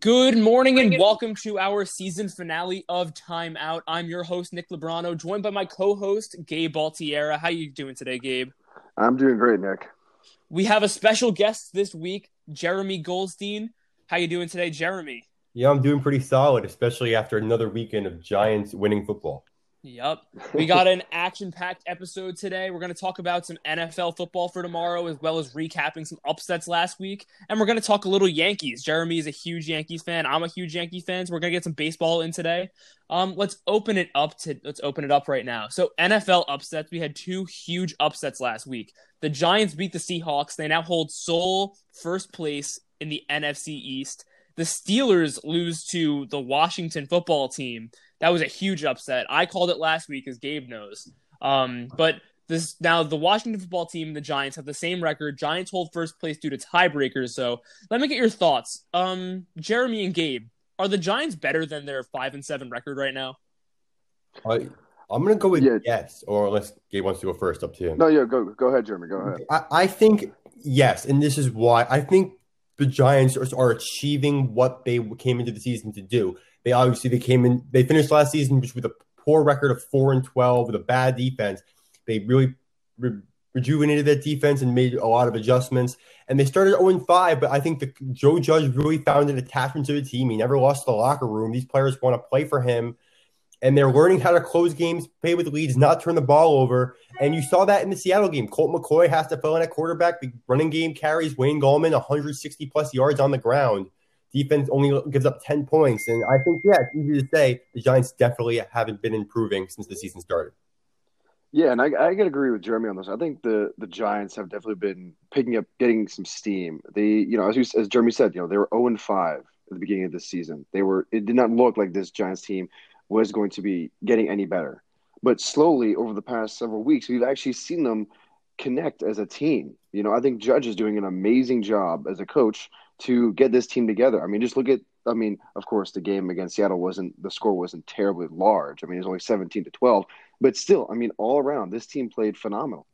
Good morning and welcome to our season finale of Time Out. I'm your host Nick Lubrano, joined by my co-host Gabe Baltierra. How you doing today, Gabe? I'm doing great, Nick. We have a special guest this week, Jeremy Goldstein. How you doing today, Jeremy? Yeah, I'm doing pretty solid, especially after another weekend of Giants winning football. Yep. We got an action packed episode today. We're going to talk about some NFL football for tomorrow, as well as recapping some upsets last week. And we're going to talk a little Yankees. Jeremy is a huge Yankees fan. I'm a huge Yankee fan. So we're going to get some baseball in today. Um, let's open it up to let's open it up right now. So NFL upsets. We had two huge upsets last week. The Giants beat the Seahawks. They now hold sole first place in the NFC East. The Steelers lose to the Washington football team that was a huge upset. I called it last week, as Gabe knows. Um, but this now the Washington football team and the Giants have the same record. Giants hold first place due to tiebreakers. So let me get your thoughts. Um, Jeremy and Gabe, are the Giants better than their five and seven record right now? I, I'm gonna go with yeah. yes, or unless Gabe wants to go first, up to him. No, yeah, go go ahead, Jeremy. Go ahead. I, I think yes, and this is why I think the Giants are, are achieving what they came into the season to do. They obviously they came in they finished last season with a poor record of four and twelve with a bad defense. They really re- rejuvenated that defense and made a lot of adjustments. And they started 0 5, but I think the, Joe Judge really found an attachment to the team. He never lost the locker room. These players want to play for him. And they're learning how to close games, play with leads, not turn the ball over. And you saw that in the Seattle game. Colt McCoy has to fill in at quarterback. The running game carries Wayne Gallman 160 plus yards on the ground defense only gives up 10 points. And I think, yeah, it's easy to say the Giants definitely haven't been improving since the season started. Yeah, and I, I can agree with Jeremy on this. I think the the Giants have definitely been picking up, getting some steam. They, you know, as, we, as Jeremy said, you know, they were 0 and 5 at the beginning of the season. They were. It did not look like this Giants team was going to be getting any better. But slowly, over the past several weeks, we've actually seen them connect as a team. You know, I think Judge is doing an amazing job as a coach to get this team together. I mean, just look at I mean, of course, the game against Seattle wasn't the score wasn't terribly large. I mean, it was only 17 to 12, but still, I mean, all around, this team played phenomenal.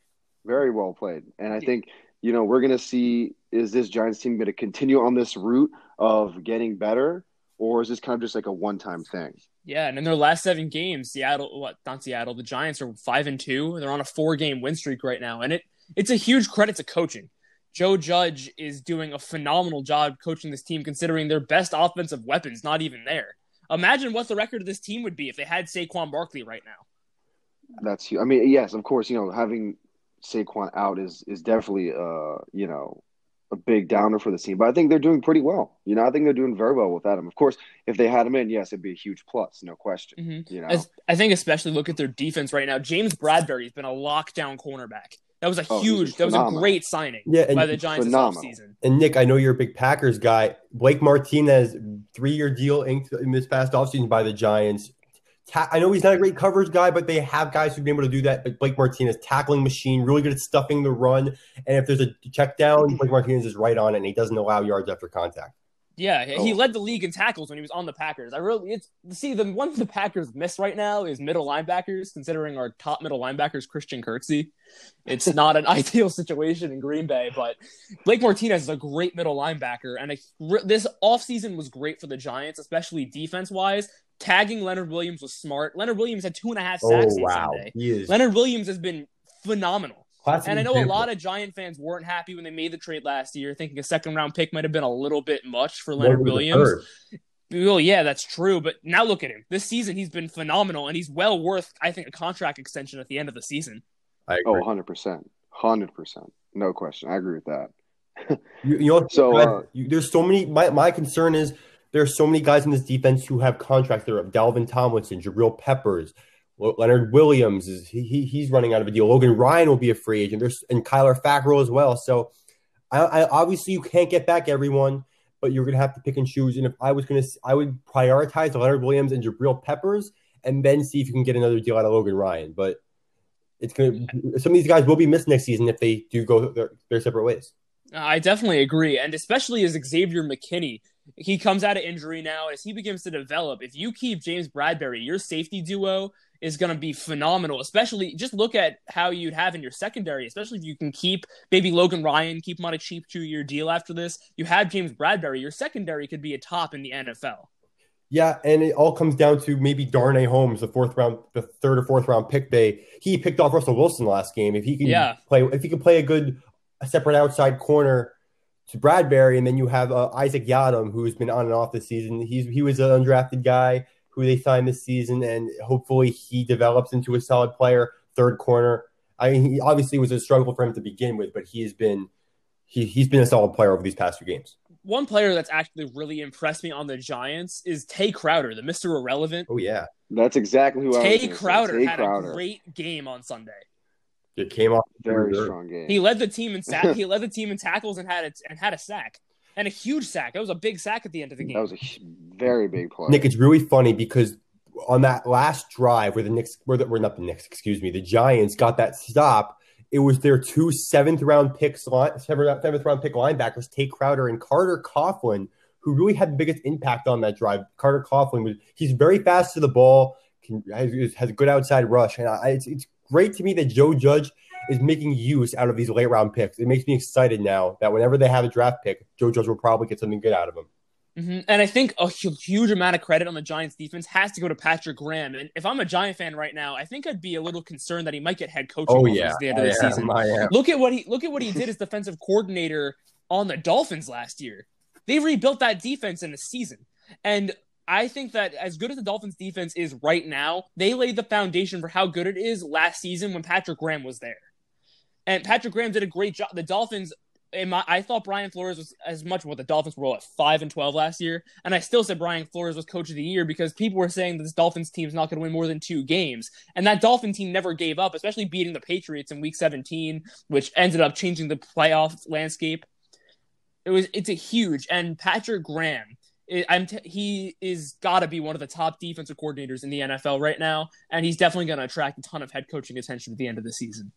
Very well played. And I think, you know, we're going to see is this Giants team going to continue on this route of getting better or is this kind of just like a one-time thing? Yeah, and in their last seven games, Seattle, what not Seattle, the Giants are five and two. They're on a four-game win streak right now, and it it's a huge credit to coaching. Joe Judge is doing a phenomenal job coaching this team, considering their best offensive weapons not even there. Imagine what the record of this team would be if they had Saquon Barkley right now. That's I mean, yes, of course, you know, having Saquon out is is definitely uh, you know, a big downer for the team. But I think they're doing pretty well. You know, I think they're doing very well without him. Of course, if they had him in, yes, it'd be a huge plus, no question. Mm-hmm. You know, As, I think especially look at their defense right now. James Bradberry's been a lockdown cornerback. That was a oh, huge, that was a great signing yeah, by the Giants phenomenal. this offseason. And Nick, I know you're a big Packers guy. Blake Martinez, three year deal inked in this past offseason by the Giants. Ta- I know he's not a great coverage guy, but they have guys who've been able to do that. But Blake Martinez, tackling machine, really good at stuffing the run. And if there's a check down, mm-hmm. Blake Martinez is right on it and he doesn't allow yards after contact. Yeah, he oh. led the league in tackles when he was on the Packers. I really it's see the one the Packers miss right now is middle linebackers, considering our top middle linebackers Christian Kirksey. It's not an ideal situation in Green Bay, but Blake Martinez is a great middle linebacker, and a, this offseason was great for the Giants, especially defense wise. Tagging Leonard Williams was smart. Leonard Williams had two and a half sacks oh, wow. Sunday. Leonard Williams has been phenomenal. Classic and I know example. a lot of Giant fans weren't happy when they made the trade last year, thinking a second round pick might have been a little bit much for Leonard Williams. Well, yeah, that's true. But now look at him. This season, he's been phenomenal, and he's well worth, I think, a contract extension at the end of the season. Oh, 100%. 100%. No question. I agree with that. you, you, know, so uh, you, there's so many. My, my concern is there's so many guys in this defense who have contracts. There are Dalvin Tomlinson, Jabril Peppers, Leonard Williams is he, he, he's running out of a deal. Logan Ryan will be a free agent. There's and Kyler Fackrell as well. So I, I obviously you can't get back everyone, but you're gonna have to pick and choose. And if I was gonna, I would prioritize Leonard Williams and Jabril Peppers, and then see if you can get another deal out of Logan Ryan. But it's gonna some of these guys will be missed next season if they do go their, their separate ways. I definitely agree, and especially as Xavier McKinney he comes out of injury now. As he begins to develop, if you keep James Bradberry, your safety duo is going to be phenomenal. Especially, just look at how you'd have in your secondary. Especially if you can keep maybe Logan Ryan, keep him on a cheap two-year deal after this. You have James Bradberry. Your secondary could be a top in the NFL. Yeah, and it all comes down to maybe Darnay Holmes, the fourth round, the third or fourth round pick. They he picked off Russell Wilson last game. If he can yeah. play, if he can play a good a separate outside corner to Bradberry, and then you have uh, Isaac Yiadom, who's been on and off this season. He's he was an undrafted guy who they signed this season, and hopefully he develops into a solid player, third corner. I mean, he obviously was a struggle for him to begin with, but he has been he he's been a solid player over these past few games one player that's actually really impressed me on the Giants is Tae Crowder, the Mister Irrelevant. Oh yeah, that's exactly who Tae Crowder Tae Crowder had Crowder. a great game on Sunday. It came off very strong game. He led the team in sack. he led the team in tackles and had a, and had a sack and a huge sack. That was a big sack at the end of the game. That was a very big play. Nick, it's really funny because on that last drive where the Knicks, where the, where not the Knicks, excuse me, the Giants got that stop it was their two seventh round picks, seventh round pick linebackers, Tae Crowder and Carter Coughlin, who really had the biggest impact on that drive. Carter Coughlin was he's very fast to the ball, can, has, has a good outside rush, and I, it's it's great to me that Joe Judge is making use out of these late round picks. It makes me excited now that whenever they have a draft pick, Joe Judge will probably get something good out of them. Mm-hmm. And I think a huge amount of credit on the Giants defense has to go to Patrick Graham. And if I'm a Giant fan right now, I think I'd be a little concerned that he might get head coaching oh, yeah. at the end of the I season. am, look at what he look at what he did as defensive coordinator on the Dolphins last year. They rebuilt that defense in a season. And I think that as good as the Dolphins defense is right now, they laid the foundation for how good it is last season when Patrick Graham was there. And Patrick Graham did a great job. The Dolphins my, I thought Brian Flores was as much what the Dolphins were at five and twelve last year, and I still said Brian Flores was coach of the year because people were saying that this Dolphins team is not going to win more than two games, and that Dolphin team never gave up, especially beating the Patriots in Week 17, which ended up changing the playoff landscape. It was it's a huge and Patrick Graham. It, I'm t- he is got to be one of the top defensive coordinators in the NFL right now, and he's definitely going to attract a ton of head coaching attention at the end of the season.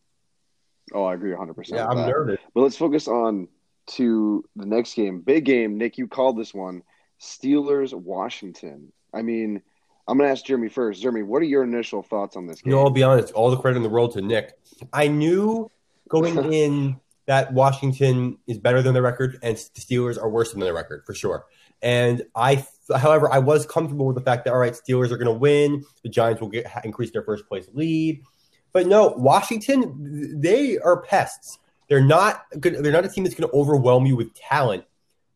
Oh, I agree 100%. Yeah, I'm that. nervous. But let's focus on to the next game. Big game. Nick, you called this one Steelers Washington. I mean, I'm going to ask Jeremy first. Jeremy, what are your initial thoughts on this game? You know, I'll be honest, all the credit in the world to Nick. I knew going in that Washington is better than the record and the Steelers are worse than the record for sure. And I, however, I was comfortable with the fact that all right, Steelers are going to win. The Giants will get increase their first place lead. But no, Washington, they are pests. They're not good. They're not a team that's going to overwhelm you with talent,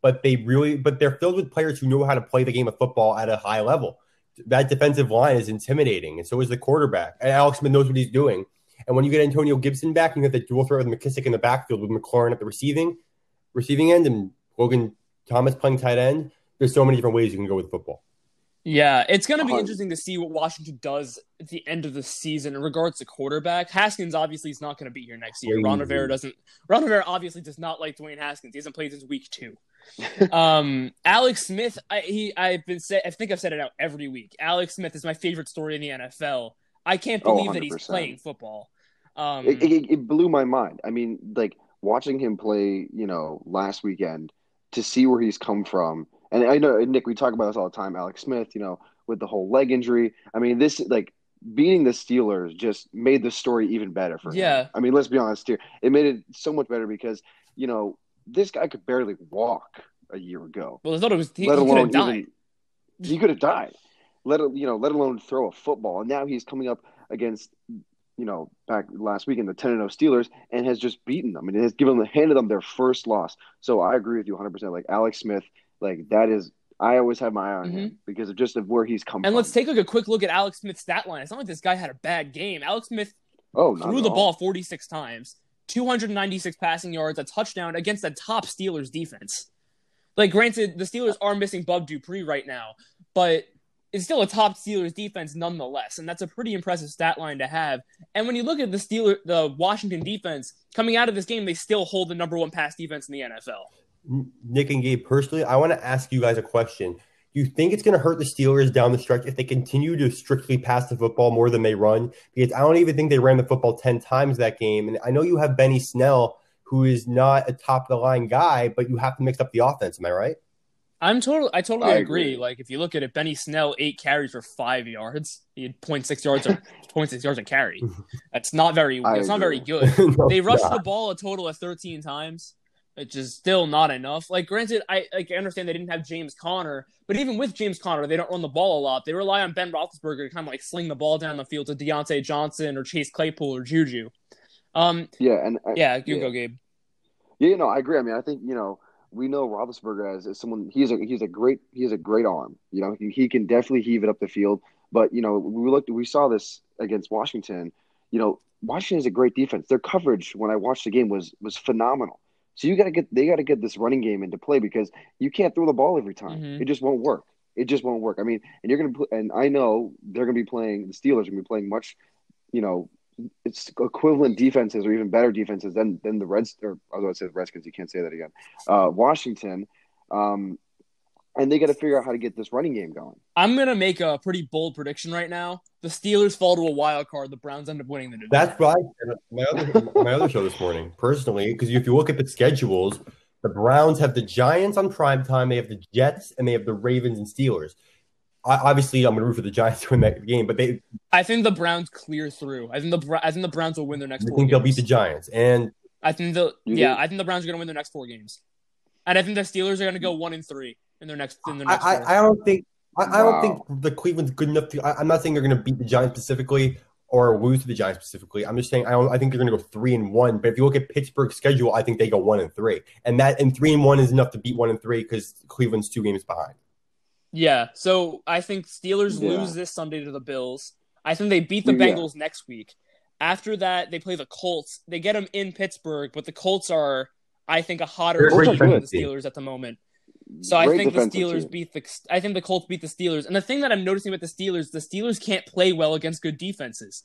but they really, but they're filled with players who know how to play the game of football at a high level. That defensive line is intimidating, and so is the quarterback. And Alex Smith knows what he's doing. And when you get Antonio Gibson back, you get the dual threat with McKissic in the backfield with McLaurin at the receiving receiving end and Logan Thomas playing tight end. There's so many different ways you can go with football. Yeah, it's going to be interesting to see what Washington does at the end of the season in regards to quarterback. Haskins obviously is not going to be here next year. Ron Rivera doesn't. Ron Rivera obviously does not like Dwayne Haskins. He hasn't played since week two. um, Alex Smith, I, he, I've been say, I think I've said it out every week. Alex Smith is my favorite story in the NFL. I can't oh, believe oh, that he's playing football. Um, it, it, it blew my mind. I mean, like watching him play, you know, last weekend to see where he's come from and I know Nick, we talk about this all the time. Alex Smith, you know, with the whole leg injury. I mean, this like beating the Steelers just made the story even better for him. Yeah. I mean, let's be honest here. It made it so much better because you know this guy could barely walk a year ago. Well, I thought it was he, let alone he could have died. Even, he could have died. Let you know, let alone throw a football. And now he's coming up against you know, back last week in the 10 0 Steelers and has just beaten them and has given them, handed them their first loss. So I agree with you 100%. Like Alex Smith like that is I always have my eye on mm-hmm. him because of just of where he's come from. and from. let's take like a quick look at Alex Smith's stat line. It's not like this guy had a bad game. Alex Smith oh, threw the ball 46 times, 296 passing yards, a touchdown against the top Steelers defense. Like, granted, the Steelers are missing Bud Dupree right now, but it's still a top Steelers defense nonetheless, and that's a pretty impressive stat line to have. And when you look at the Steeler, the Washington defense coming out of this game, they still hold the number one pass defense in the NFL. Nick and Gabe, personally, I want to ask you guys a question. Do you think it's going to hurt the Steelers down the stretch if they continue to strictly pass the football more than they run? Because I don't even think they ran the football 10 times that game. And I know you have Benny Snell, who is not a top of the line guy, but you have to mix up the offense. Am I right? I'm totally, I totally I agree. agree. Like if you look at it, Benny Snell eight carries for five yards. He had 0.6 yards or 0.6 yards a carry. That's not very. I That's not very good. No, They rushed yeah. the ball a total of 13 times, which is still not enough. Like, granted, I like I understand they didn't have James Conner, but even with James Conner, they don't run the ball a lot. They rely on Ben Roethlisberger to kind of like sling the ball down the field to Diontae Johnson or Chase Claypool or Juju. Um, Yeah, and I- yeah, you yeah. go, Gabe. Yeah, no, I agree. I mean, I think you know we know Roethlisberger as, as someone. He's a he's a great he has a great arm. You know, he, he can definitely heave it up the field. But you know, we looked we saw this against Washington. You know, Washington is a great defense. Their coverage when I watched the game was was phenomenal. So you got to get they got to get this running game into play because you can't throw the ball every time. Mhm. It just won't work. It just won't work. I mean, and you're gonna put and I know they're gonna be playing the Steelers are gonna be playing much, you know, it's equivalent defenses or even better defenses than than the Reds or going say the Redskins. You can't say that again. Uh, Washington, um, and they got to figure out how to get this running game going. I'm gonna make a pretty bold prediction right now. The Steelers fall to a wild card. The Browns end up winning the division. That's what I said on my other my other show this morning. Personally, because if you look at the schedules, the Browns have the Giants on prime time. They have the Jets and they have the Ravens and Steelers. I, obviously, I'm going to root for the Giants to win that game, but they I think the Browns clear through. I think the I think the Browns will win their next. I four think they'll games. beat the Giants. And I think the mm-hmm. yeah, I think the Browns are going to win their next four games, and I think the Steelers are going to go one and three in their next in their I, next. four. I, I don't think I, I don't think the Cleveland's good enough to. I, I'm not saying they're going to beat the Giants specifically or lose to the Giants specifically. I'm just saying I don't. I think they're going to go three and one. But if you look at Pittsburgh's schedule, I think they go one and three, and that and three and one is enough to beat one and three because Cleveland's two games behind. yeah, so I think Steelers Yeah. lose this Sunday to the Bills. I think they beat the Yeah. Bengals next week. After that, they play the Colts. They get them in Pittsburgh, but the Colts are, I think, a hotter They're a great team than the. Steelers at the moment. So I think the Steelers team. beat the. I think the Colts beat the Steelers. And the thing that I'm noticing with the Steelers, the Steelers can't play well against good defenses.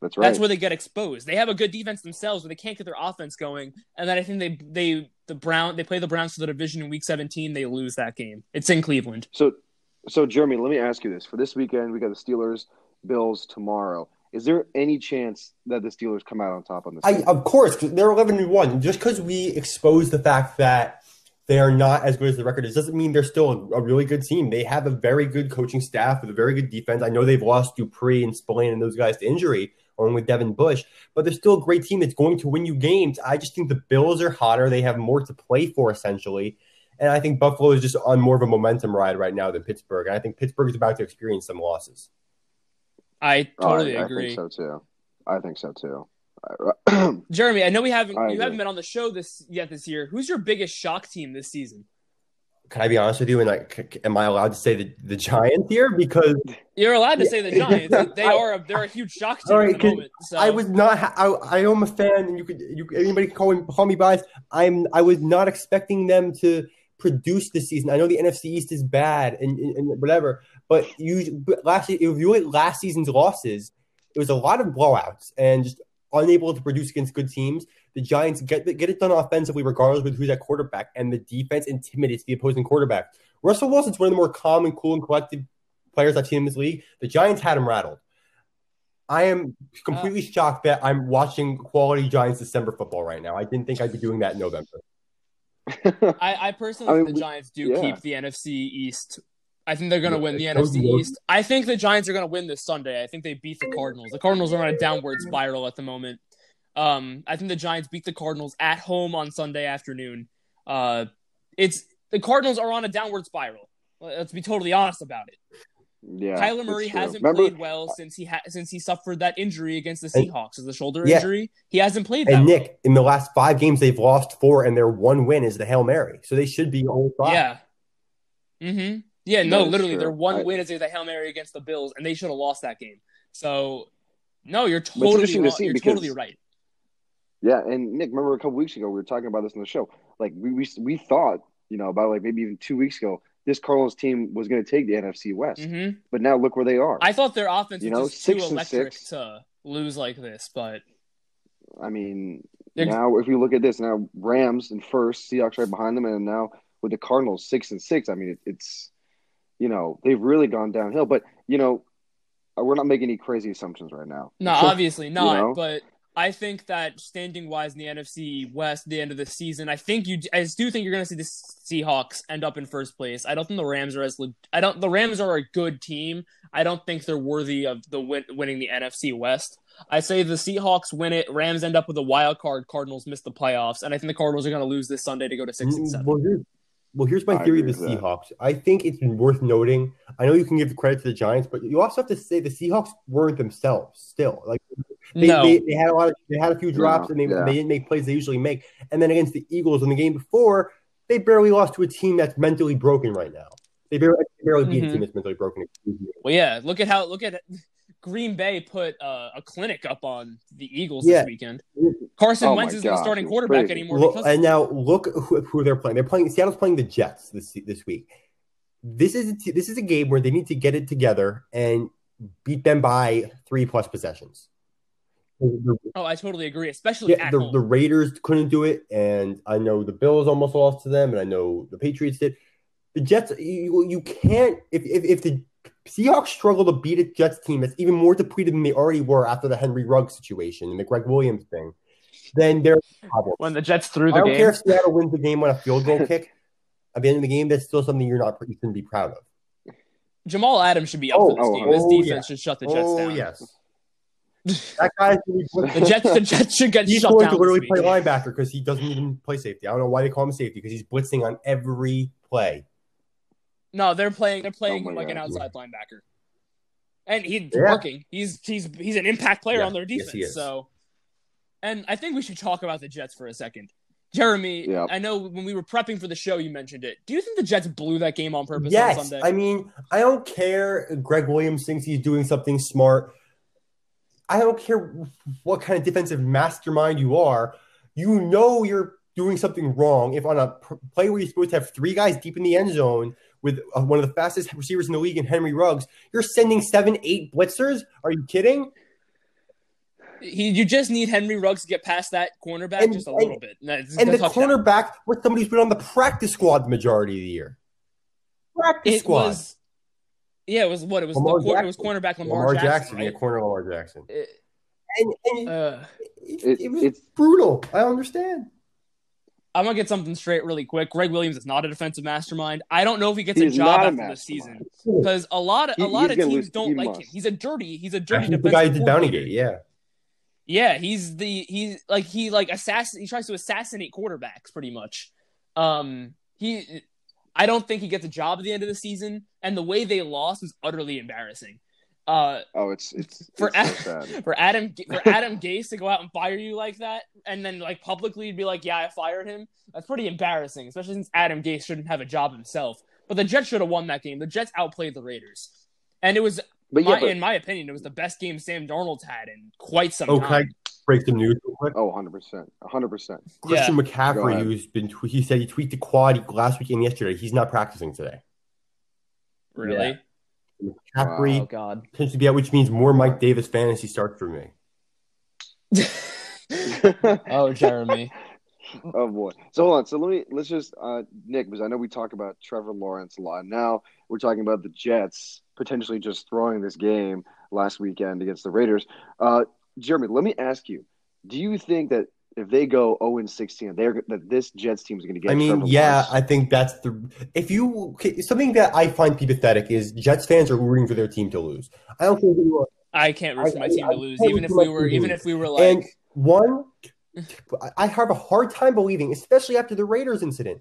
That's right. That's where they get exposed. They have a good defense themselves, but they can't get their offense going. And then I think they they the Brown they play the Browns for the division in Week 17. They lose that game. It's in Cleveland. So, so Jeremy, let me ask you this: for this weekend, we got the Steelers, Bills tomorrow. Is there any chance that the Steelers come out on top on this? I, of course, they're 11 and 1. Just because we expose the fact that they are not as good as the record is doesn't mean they're still a, a really good team. They have a very good coaching staff with a very good defense. I know they've lost Dupree and Spillane and those guys to injury, along with Devin Bush, but they're still a great team that's going to win you games. I just think the Bills are hotter. They have more to play for, essentially. And I think Buffalo is just on more of a momentum ride right now than Pittsburgh. And I think Pittsburgh is about to experience some losses. I Oh, totally I, I agree. think so too. I think so too. Jeremy, I know we haven't I you agree. haven't been on the show this yet this year. Who's your biggest shock team this season? Can I be honest with you? And like, am I allowed to say the, the Giants here? Because You're allowed to say the Giants. They are a, they're a huge shock team All right, at the 'cause moment. So I was not. I, I am a fan, and you could. You, anybody can call me call me biased. I'm. I was not expecting them to produce this season. I know the NFC East is bad and, and, and whatever, but you. But last if you look at last season's losses, it was a lot of blowouts and just unable to produce against good teams. The Giants get get it done offensively, regardless of who's at quarterback, and the defense intimidates the opposing quarterback. Russell Wilson's one of the more calm and cool and collected players I've seen in this league. The Giants had him rattled. I am completely uh. shocked that I'm watching quality Giants December football right now. I didn't think I'd be doing that in November. I, I personally I think mean, the Giants do yeah. keep the NFC East. I think they're going to Yeah, win the NFC you. East. I think the Giants are going to win this Sunday. I think they beat the Cardinals. The Cardinals are on a downward spiral at the moment. Um, I think the Giants beat the Cardinals at home on Sunday afternoon. Uh, it's the Cardinals are on a downward spiral. Let's be totally honest about it. yeah, Kyler Murray hasn't Remember, played well since he ha- since he suffered that injury against the Seahawks, as the shoulder Yeah. injury. He hasn't played that And well. Nick, in the last five games, they've lost four, and their one win is the Hail Mary. So they should be all five. Yeah. Mm-hmm. Yeah, no, literally, true. their one I- win is the Hail Mary against the Bills, and they should have lost that game. So, no, you're totally interesting to You're because- totally right. Yeah, and Nick, remember a couple weeks ago we were talking about this on the show. Like we we we thought, you know, about like maybe even two weeks ago, this Cardinals team was going to take the NFC West, hmm but now look where they are. I thought their offense You was know, just too electric six. to lose like this, but I mean, They're- now if we look at this now, Rams in first, Seahawks right behind them, and now with the Cardinals six and six. I mean, it, it's you know they've really gone downhill. But you know, uh, we're not making any crazy assumptions right now. no, obviously not. know? But I think that standing wise in the NFC West, at the end of the season, I think you, I do think you're going to see the Seahawks end up in first place. I don't think the Rams are as, I don't, the Rams are a good team. I don't think they're worthy of the win, winning the NFC West. I say the Seahawks win it. Rams end up with a wild card. Cardinals miss the playoffs, and I think the Cardinals are going to lose this Sunday to go to six and seven. Well, here's, well, here's my theory of the Seahawks. I think it's worth noting. I know you can give credit to the Giants, but you also have to say the Seahawks weren't themselves still. Like they, no. they, they, had a lot of they had a few drops and they, yeah. they didn't make plays they usually make. And then against the Eagles in the game before, they barely lost to a team that's mentally broken right now. They barely, barely beat mm-hmm. a team that's mentally broken. Well, yeah. Look at how look at Green Bay put uh, a clinic up on the Eagles yeah. this weekend. Carson oh Wentz isn't the starting quarterback crazy. anymore. Look, and now look who, who, they're playing. They're playing Seattle's playing the Jets this this week. This is a t- this is a game where they need to get it together and beat them by three plus possessions. Oh, I totally agree, especially yeah, the, the, Raiders couldn't do it, and I know the Bills almost lost to them, and I know the Patriots did. The Jets, you, you can't if, if if the Seahawks struggle to beat a Jets team that's even more depleted than they already were after the Henry Ruggs situation and the Gregg Williams thing, then they're when the Jets threw the I don't game. care if Seattle wins the game on a field goal kick. At the end of the game, that's still something you're not you shouldn't be proud of. Jamal Adams should be up oh, for this oh, game. This oh, defense yeah. should shut the Jets oh, down. Oh yes. that guy, the Jets, the Jets should get he's shut going down. to literally play linebacker because he doesn't even play safety. I don't know why they call him safety because he's blitzing on every play. No, they're playing. They're playing Oh like an God. outside linebacker, and he's Yeah. working. He's he's he's an impact player Yeah. on their defense. he is. So, and I think we should talk about the Jets for a second. Jeremy, Yeah. I know when we were prepping for the show, you mentioned it. Do you think the Jets blew that game on purpose on Yes, Sunday? I mean, I don't care. Gregg Williams thinks he's doing something smart. I don't care what kind of defensive mastermind you are. You know you're doing something wrong if on a play where you're supposed to have three guys deep in the end zone with uh, one of the fastest receivers in the league in Henry Ruggs, you're sending seven, eight blitzers. Are you kidding? he, you just need Henry Ruggs to get past that cornerback And- just a and- little bit. And, that's- And the that's a touchdown. cornerback was somebody who's been on the practice squad the majority of the year. Practice it squad. was, yeah, it was what it was. Lamar the, cor- it Jackson. was cornerback Lamar, Lamar Jackson. Jackson, right? yeah, corner Lamar Jackson. It- And, and uh, it, It- it was it's- brutal. I understand. I'm gonna get something straight really quick. Gregg Williams is not a defensive mastermind. I don't know if he gets He's a job a after the season because a lot of He- a lot he's of teams don't he like must. him. He's a dirty. He's a dirty Actually, defensive the guy who did coordinator. Bountygate, yeah. Yeah, he's the he's like he like assassin. He tries to assassinate quarterbacks pretty much. Um, he, I don't think he gets a job at the end of the season, and the way they lost was utterly embarrassing. Uh, Oh, it's it's, For it's so sad. for Adam for Adam Gase to go out and fire you like that, and then like publicly be like, "Yeah, I fired him." That's pretty embarrassing, especially since Adam Gase shouldn't have a job himself. But the Jets should have won that game. The Jets outplayed the Raiders, and it was, But yeah, but, in my opinion, it was the best game Sam Darnold's had in quite some Oh, can I time. break some news real quick? oh, 100 percent, hundred percent. Christian Go McCaffrey, who's been, he said he tweaked the quad last week and yesterday. He's not practicing today. Really? McCaffrey Oh God. potentially be out, which means more Mike Davis fantasy starts for me. oh, Jeremy. Oh boy. So hold on. So let me let's just uh Nick, because I know we talk about Trevor Lawrence a lot. Now we're talking about the Jets potentially just throwing this game last weekend against the Raiders. Uh Jeremy, let me ask you, do you think that if they go 0 and 16, they're that this Jets team is going to get I mean, Trevor yeah, Lawrence? I think that's the. If you something that I find pathetic is Jets fans are rooting for their team to lose. I don't think you are. I can't root for my I- team I- to lose, even if we were, even if we were like, and one, I- I have a hard time believing, especially after the Raiders incident.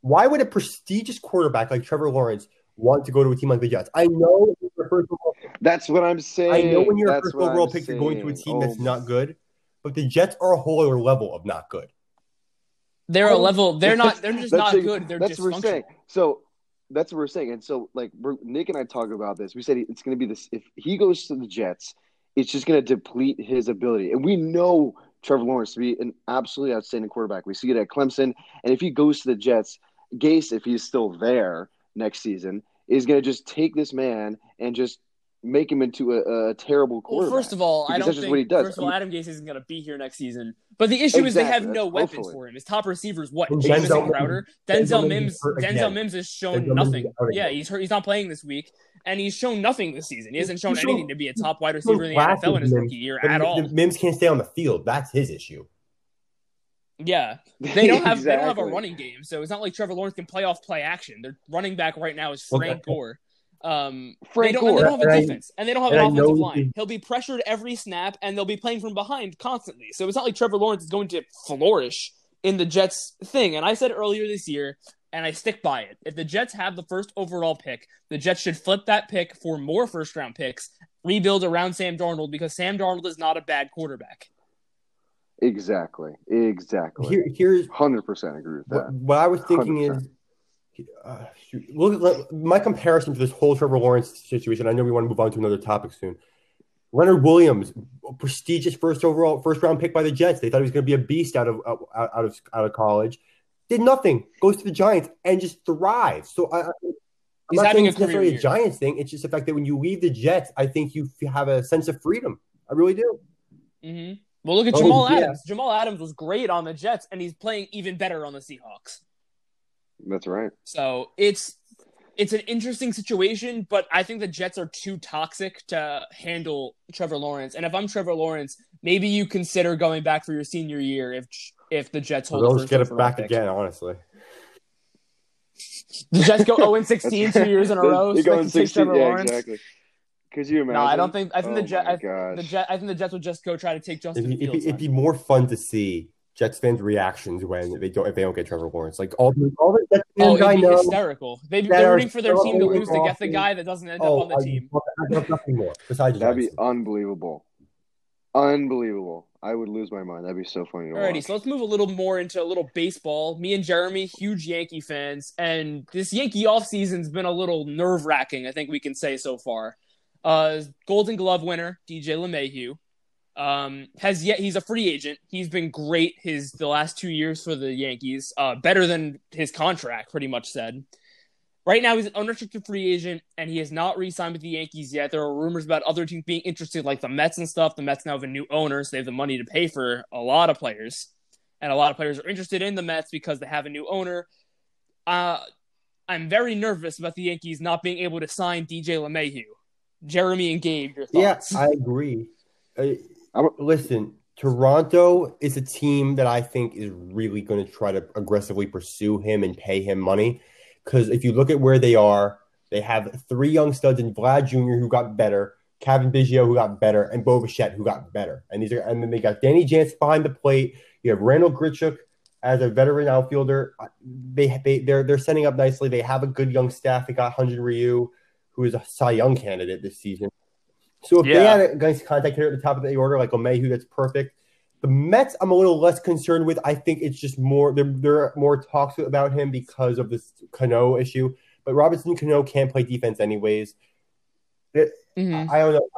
Why would a prestigious quarterback like Trevor Lawrence want to go to a team like the Jets? I know when you're a first overall- That's what I'm saying. I know when you're a That's first overall I'm pick, you're going to a saying. team that's Oh, not good. But the Jets are a whole other level of not good. they're a Oh, level. They're not. They're just not a- good. They're that's what we're saying. dysfunctional. So that's what we're saying. And so, like, Nick and I talk about this. We said it's going to be this. If he goes to the Jets, it's just going to deplete his ability. And we know Trevor Lawrence to be an absolutely outstanding quarterback. We see it at Clemson. And if he goes to the Jets, Gase, if he's still there next season, is going to just take this man and just make him into a, a terrible Well, quarterback. first of all, I don't that's just think. what he does. First of all, Adam Gase isn't going to be here next season. But the issue is they have no weapons hopefully. for him. His top receivers, what? And Davis Denzel and Crowder. Denzel Denzel Mims Mims. is Denzel. Mims has shown Denzel nothing. Yeah, he's hurt. He's not playing this week, and he's shown nothing this season. He hasn't shown He's shown- anything to be a top wide receiver in the NFL in his Mims, rookie year at all. Mims can't stay on the field. That's his issue. Yeah, they don't have they don't have a running game, so it's not like Trevor Lawrence can play off play action. Their running back right now is Frank that- Gore. Um, Frank they don't, and they don't have a And I- defense, and they don't have an offensive line. He'll be pressured every snap, and they'll be playing from behind constantly. So it's not like Trevor Lawrence is going to flourish in the Jets thing. And I said earlier this year, and I stick by it. If the Jets have the first overall pick, the Jets should flip that pick for more first round picks, rebuild around Sam Darnold because Sam Darnold is not a bad quarterback. Exactly. Exactly. Here, here's Hundred percent agree with what, that. what I was thinking 100%. is. Uh, look, look, my comparison to this whole Trevor Lawrence situation. I know we want to move on to another topic soon. Leonard Williams, prestigious first overall, first round pick by the Jets. They thought he was going to be a beast out of out, out of out of college. Did nothing. Goes to the Giants and just thrives. So I, He's not saying a it's necessarily a Giants thing. It's just the fact that when you leave the Jets, I think you have a sense of freedom. I really do. Mm-hmm. Well, look at Oh, Jamal yeah. Adams. Jamal Adams was great on the Jets, and he's playing even better on the Seahawks. That's right. So it's it's an interesting situation, but I think the Jets are too toxic to handle Trevor Lawrence. And if I'm Trevor Lawrence, maybe you consider going back for your senior year if if the Jets hold They'll just get it back pick. again. Honestly, The Jets go 0 16 two years in a row. They So go they take 16 Trevor yeah, Lawrence. exactly. Could you imagine? No, I don't think. I think oh the Jets. I, the Jet. I think the Jets would just go try to take Justin it'd, be- it'd, Fields. be, it'd be more fun to see Jets fans' reactions when they don't if they don't get Trevor Lawrence. Like all the all the Jets oh, fans I it'd be know. hysterical. They, that they're rooting for their so team to lose to get the guy that doesn't end Oh, up on the I team. love- I love nothing more besides That'd be unbelievable. Unbelievable. I would lose my mind. That'd be so funny Alrighty, watch. so let's move a little more into a little baseball. Me and Jeremy, huge Yankee fans, and this Yankee offseason's been a little nerve wracking, I think we can say so far. Uh, Golden Glove winner, DJ LeMahieu, um, has yet he's a free agent. He's been great his the last two years for the Yankees, uh, better than his contract, pretty much said. Right now, he's an unrestricted free agent, and he has not re-signed with the Yankees yet. There are rumors about other teams being interested, like the Mets and stuff. The Mets now have a new owner, so they have the money to pay for a lot of players, and a lot of players are interested in the Mets because they have a new owner. Uh, I'm very nervous about the Yankees not being able to sign DJ LeMahieu. Jeremy and Gabe, your Yeah, thoughts? I agree. Listen, Toronto is a team that I think is really going to try to aggressively pursue him and pay him money. Because if you look at where they are, they have three young studs in Vlad Jr. who got better, Cavan Biggio who got better, and Bo Bichette who got better. And these are, and then they got Danny Jansen behind the plate. You have Randal Grichuk as a veteran outfielder. They they they're they're setting up nicely. They have a good young staff. They got Hyun Ryu, who is a Cy Young candidate this season. So if they had a guys contact hitter at the top of the order like Omehu, that's perfect. The Mets, I'm a little less concerned with. I think it's just more there. There are more talks about him because of this Cano issue. But Robinson Cano can't play defense anyways. Mhm. I don't know.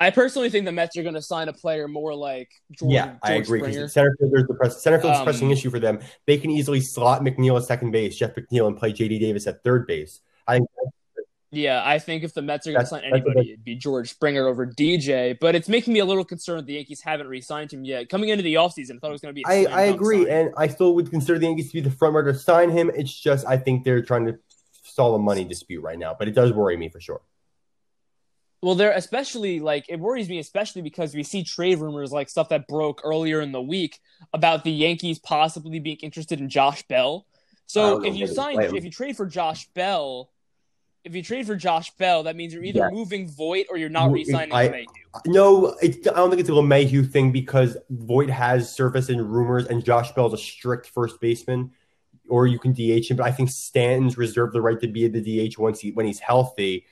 I personally think the Mets are going to sign a player more like George, yeah, I agree. Springer. Because center fielder's the press, center field's a Um, pressing issue for them. They can easily slot McNeil at second base, Jeff McNeil, and play JD Davis at third base. I think Yeah, I think if the Mets are going to sign anybody, it'd be George Springer over DJ. But it's making me a little concerned the Yankees haven't re-signed him yet. Coming into the offseason, I thought it was going to be. a I, I agree, signing. and I still would consider the Yankees to be the front runner to sign him. It's just I think they're trying to solve a money dispute right now, but it does worry me for sure. Well, they're especially like it worries me, especially because we see trade rumors like stuff that broke earlier in the week about the Yankees possibly being interested in Josh Bell. So if you sign, if you trade for Josh Bell, if you trade for Josh Bell, that means you're either Yeah. moving Voit or you're not re-signing I- LeMahieu. No, I don't think it's a LeMahieu thing because Voit has surfaced in rumors, and Josh Bell's a strict first baseman, or you can DH him. But I think Stanton's reserved the right to be the DH once he when he's healthy.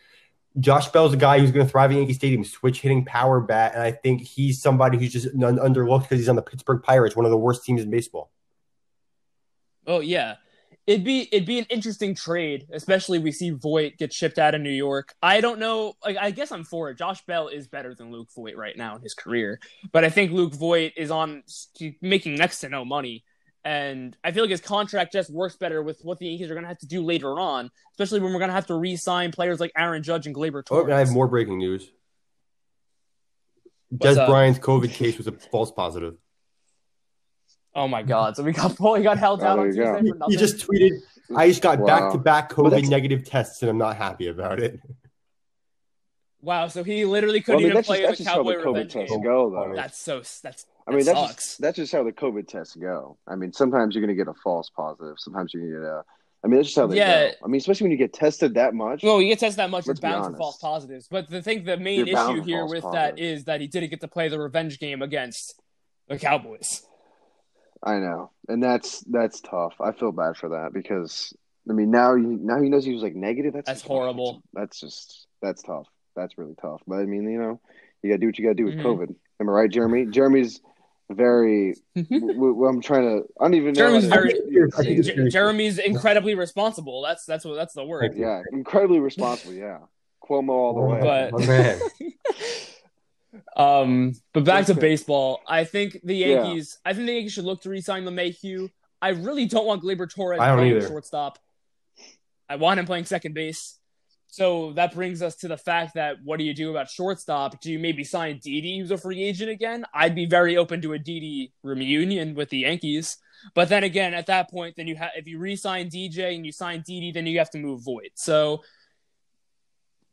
Josh Bell's a guy who's going to thrive at Yankee Stadium, switch hitting power bat, and I think he's somebody who's just un- underlooked because he's on the Pittsburgh Pirates, one of the worst teams in baseball. Oh yeah. It'd be it'd be an interesting trade, especially we see Voit get shipped out of New York. I don't know, like I guess I'm for it. Josh Bell is better than Luke Voit right now in his career, but I think Luke Voit is on making next to no money, And I feel like his contract just works better with what the Yankees are going to have to do later on, especially when we're going to have to re-sign players like Aaron Judge and Gleyber Oh, Torres. and I have more breaking news. What's Dez up? Bryant's COVID case was a false positive. Oh my God! So we got we got held Oh, out on you go. He, for nothing. he just tweeted, "I just got Wow. back to back COVID negative tests, and I'm not happy about it." wow. So he literally Well, I couldn't mean, even that's play just, in that's the just how the COVID revenge tests game. go, though. That's so that's I mean, that that's just, that's just how the COVID tests go. I mean, sometimes you're going to get a false positive. Sometimes you're going to get a. I mean, that's just how they Yeah. go. I mean, especially when you get tested that much. Well, you get tested that much, you're Let's be bound for honest. false positives. But the thing, the main You're issue here with that positives. is that he didn't get to play the revenge game against the Cowboys. I know, and that's that's tough. I feel bad for that because I mean, now he now he knows he was like negative. That's That's horrible. That's just that's tough. That's really tough. But I mean, you know, you got to do what you got to do with Mhm. COVID. Am I right, Jeremy? Jeremy's very. w- w- I'm trying to. I don't even. Jeremy's how to- very- I J- Jeremy's incredibly responsible. That's that's what that's the word. Yeah, incredibly responsible. Yeah, Cuomo all the way. But- My man. Um, but back to baseball. I think the Yeah. Yankees. I think the Yankees should look to re-sign LeMahieu. I really don't want Gleyber Torres I don't playing either. shortstop. I want him playing second base. So that brings us to the fact that what do you do about shortstop? Do you maybe sign Didi, who's a free agent again? I'd be very open to a Didi reunion with the Yankees. But then again, at that point, then you have if you re-sign DJ and you sign Didi, then you have to move Voit. So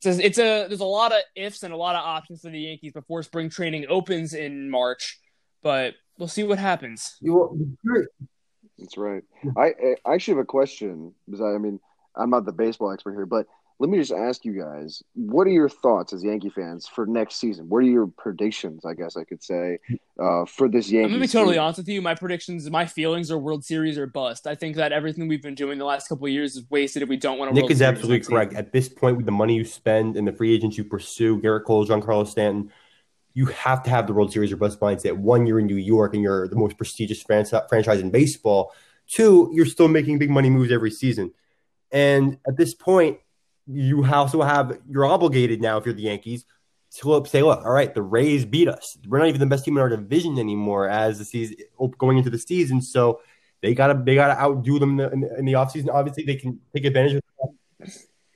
it's a, it's a there's a lot of ifs and a lot of options for the Yankees before spring training opens in March. But we'll see what happens. You- That's right. I, I actually have a question because I, I mean I'm not the baseball expert here, but let me just ask you guys: What are your thoughts as Yankee fans for next season? What are your predictions? I guess I could say uh, for this Yankee. I'm gonna be totally honest with you. My predictions, my feelings are World Series or bust. I think that everything we've been doing the last couple of years is wasted if we don't want to. Nick is absolutely correct. At this point, with the money you spend and the free agents you pursue, Gerrit Cole, Giancarlo Stanton, you have to have the World Series or bust mindset. One, you're in New York and you're the most prestigious fran- franchise in baseball. Two, you're still making big money moves every season. And at this point, you also have you're obligated now if you're the Yankees to say, look, all right, the Rays beat us. We're not even the best team in our division anymore as the season going into the season. So they gotta they gotta outdo them in the, in the, offseason. Obviously, they can take advantage of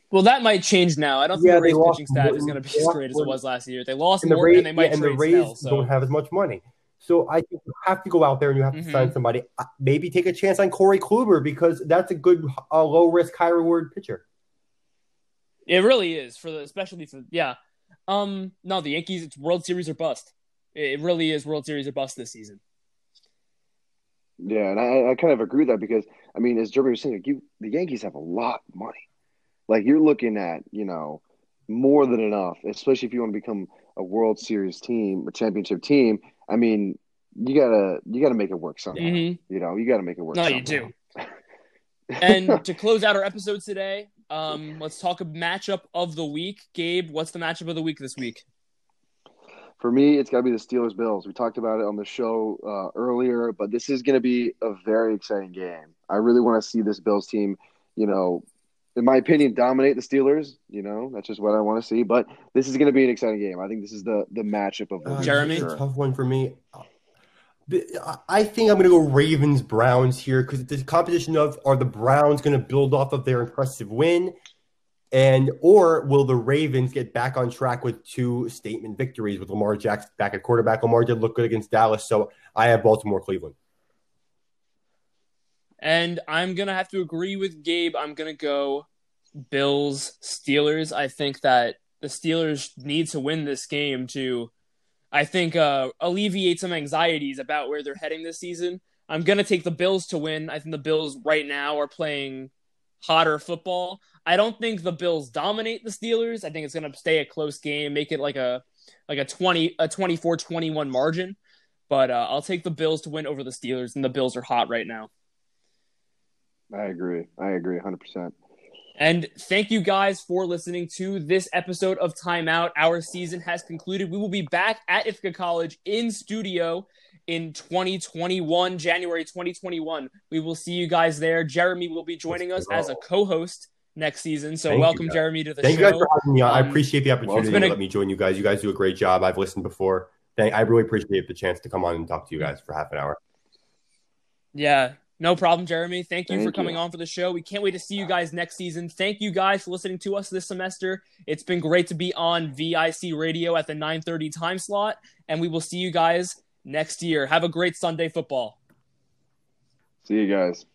Well, that might change now. I don't think the Rays lost pitching staff is going to be as great as it was last year. They lost and the Rays, and they might yeah, and the Rays Snell. So don't have as much money. So I think you have to go out there and you have to Mhm. sign somebody. Maybe take a chance on Corey Kluber because that's a good uh, low risk, high reward pitcher. It really is for the, especially for yeah. Um, no, the Yankees. It's World Series or bust. It really is World Series or bust this season. Yeah, and I, I kind of agree with that because I mean, as Jeremy was saying, like you, the Yankees have a lot of money. Like you're looking at, you know, more than enough, especially if you want to become a World Series team, a championship team. I mean, you gotta you gotta make it work somehow. Mhm. You know, you gotta make it work. No, you do. And to close out our episode today, um, let's talk a matchup of the week. Gabe, what's the matchup of the week this week? For me, it's got to be the Steelers Bills. We talked about it on the show uh, earlier, but this is going to be a very exciting game. I really want to see this Bills team, you know, in my opinion, dominate the Steelers. You know, that's just what I want to see. But this is going to be an exciting game. I think this is the the matchup of the Uh, week, Jeremy? it's a sure. tough one for me. I think I'm going to go Ravens Browns here because the competition of are the Browns going to build off of their impressive win, and or will the Ravens get back on track with two statement victories with Lamar Jackson back at quarterback? Lamar did look good against Dallas, so I have Baltimore Cleveland. And I'm gonna have to agree with Gabe. I'm gonna go Bills Steelers. I think that the Steelers need to win this game to, I think, uh, alleviate some anxieties about where they're heading this season. I'm gonna take the Bills to win. I think the Bills right now are playing hotter football. I don't think the Bills dominate the Steelers. I think it's gonna stay a close game, make it like a like a 20 a 24-21 margin. But uh, I'll take the Bills to win over the Steelers, and the Bills are hot right now. I agree. I agree 100%. And thank you guys for listening to this episode of Timeout. Our season has concluded. We will be back at Ithaca College in studio in 2021, January 2021. We will see you guys there. Jeremy will be joining us as a co-host next season. So Thank welcome, guys. Jeremy, to the Thank show. Thank you guys for having me on. I Um, appreciate the opportunity been to a- let me join you guys. You guys do a great job. I've listened before. Thank, I really appreciate the chance to come on and talk to you guys for half an hour. Yeah, no problem, Jeremy. Thank you Thank for coming you. on for the show. We can't wait to see you guys next season. Thank you guys for listening to us this semester. It's been great to be on VIC Radio at the 9:30 time slot, and we will see you guys next year. Have a great Sunday football. See you guys.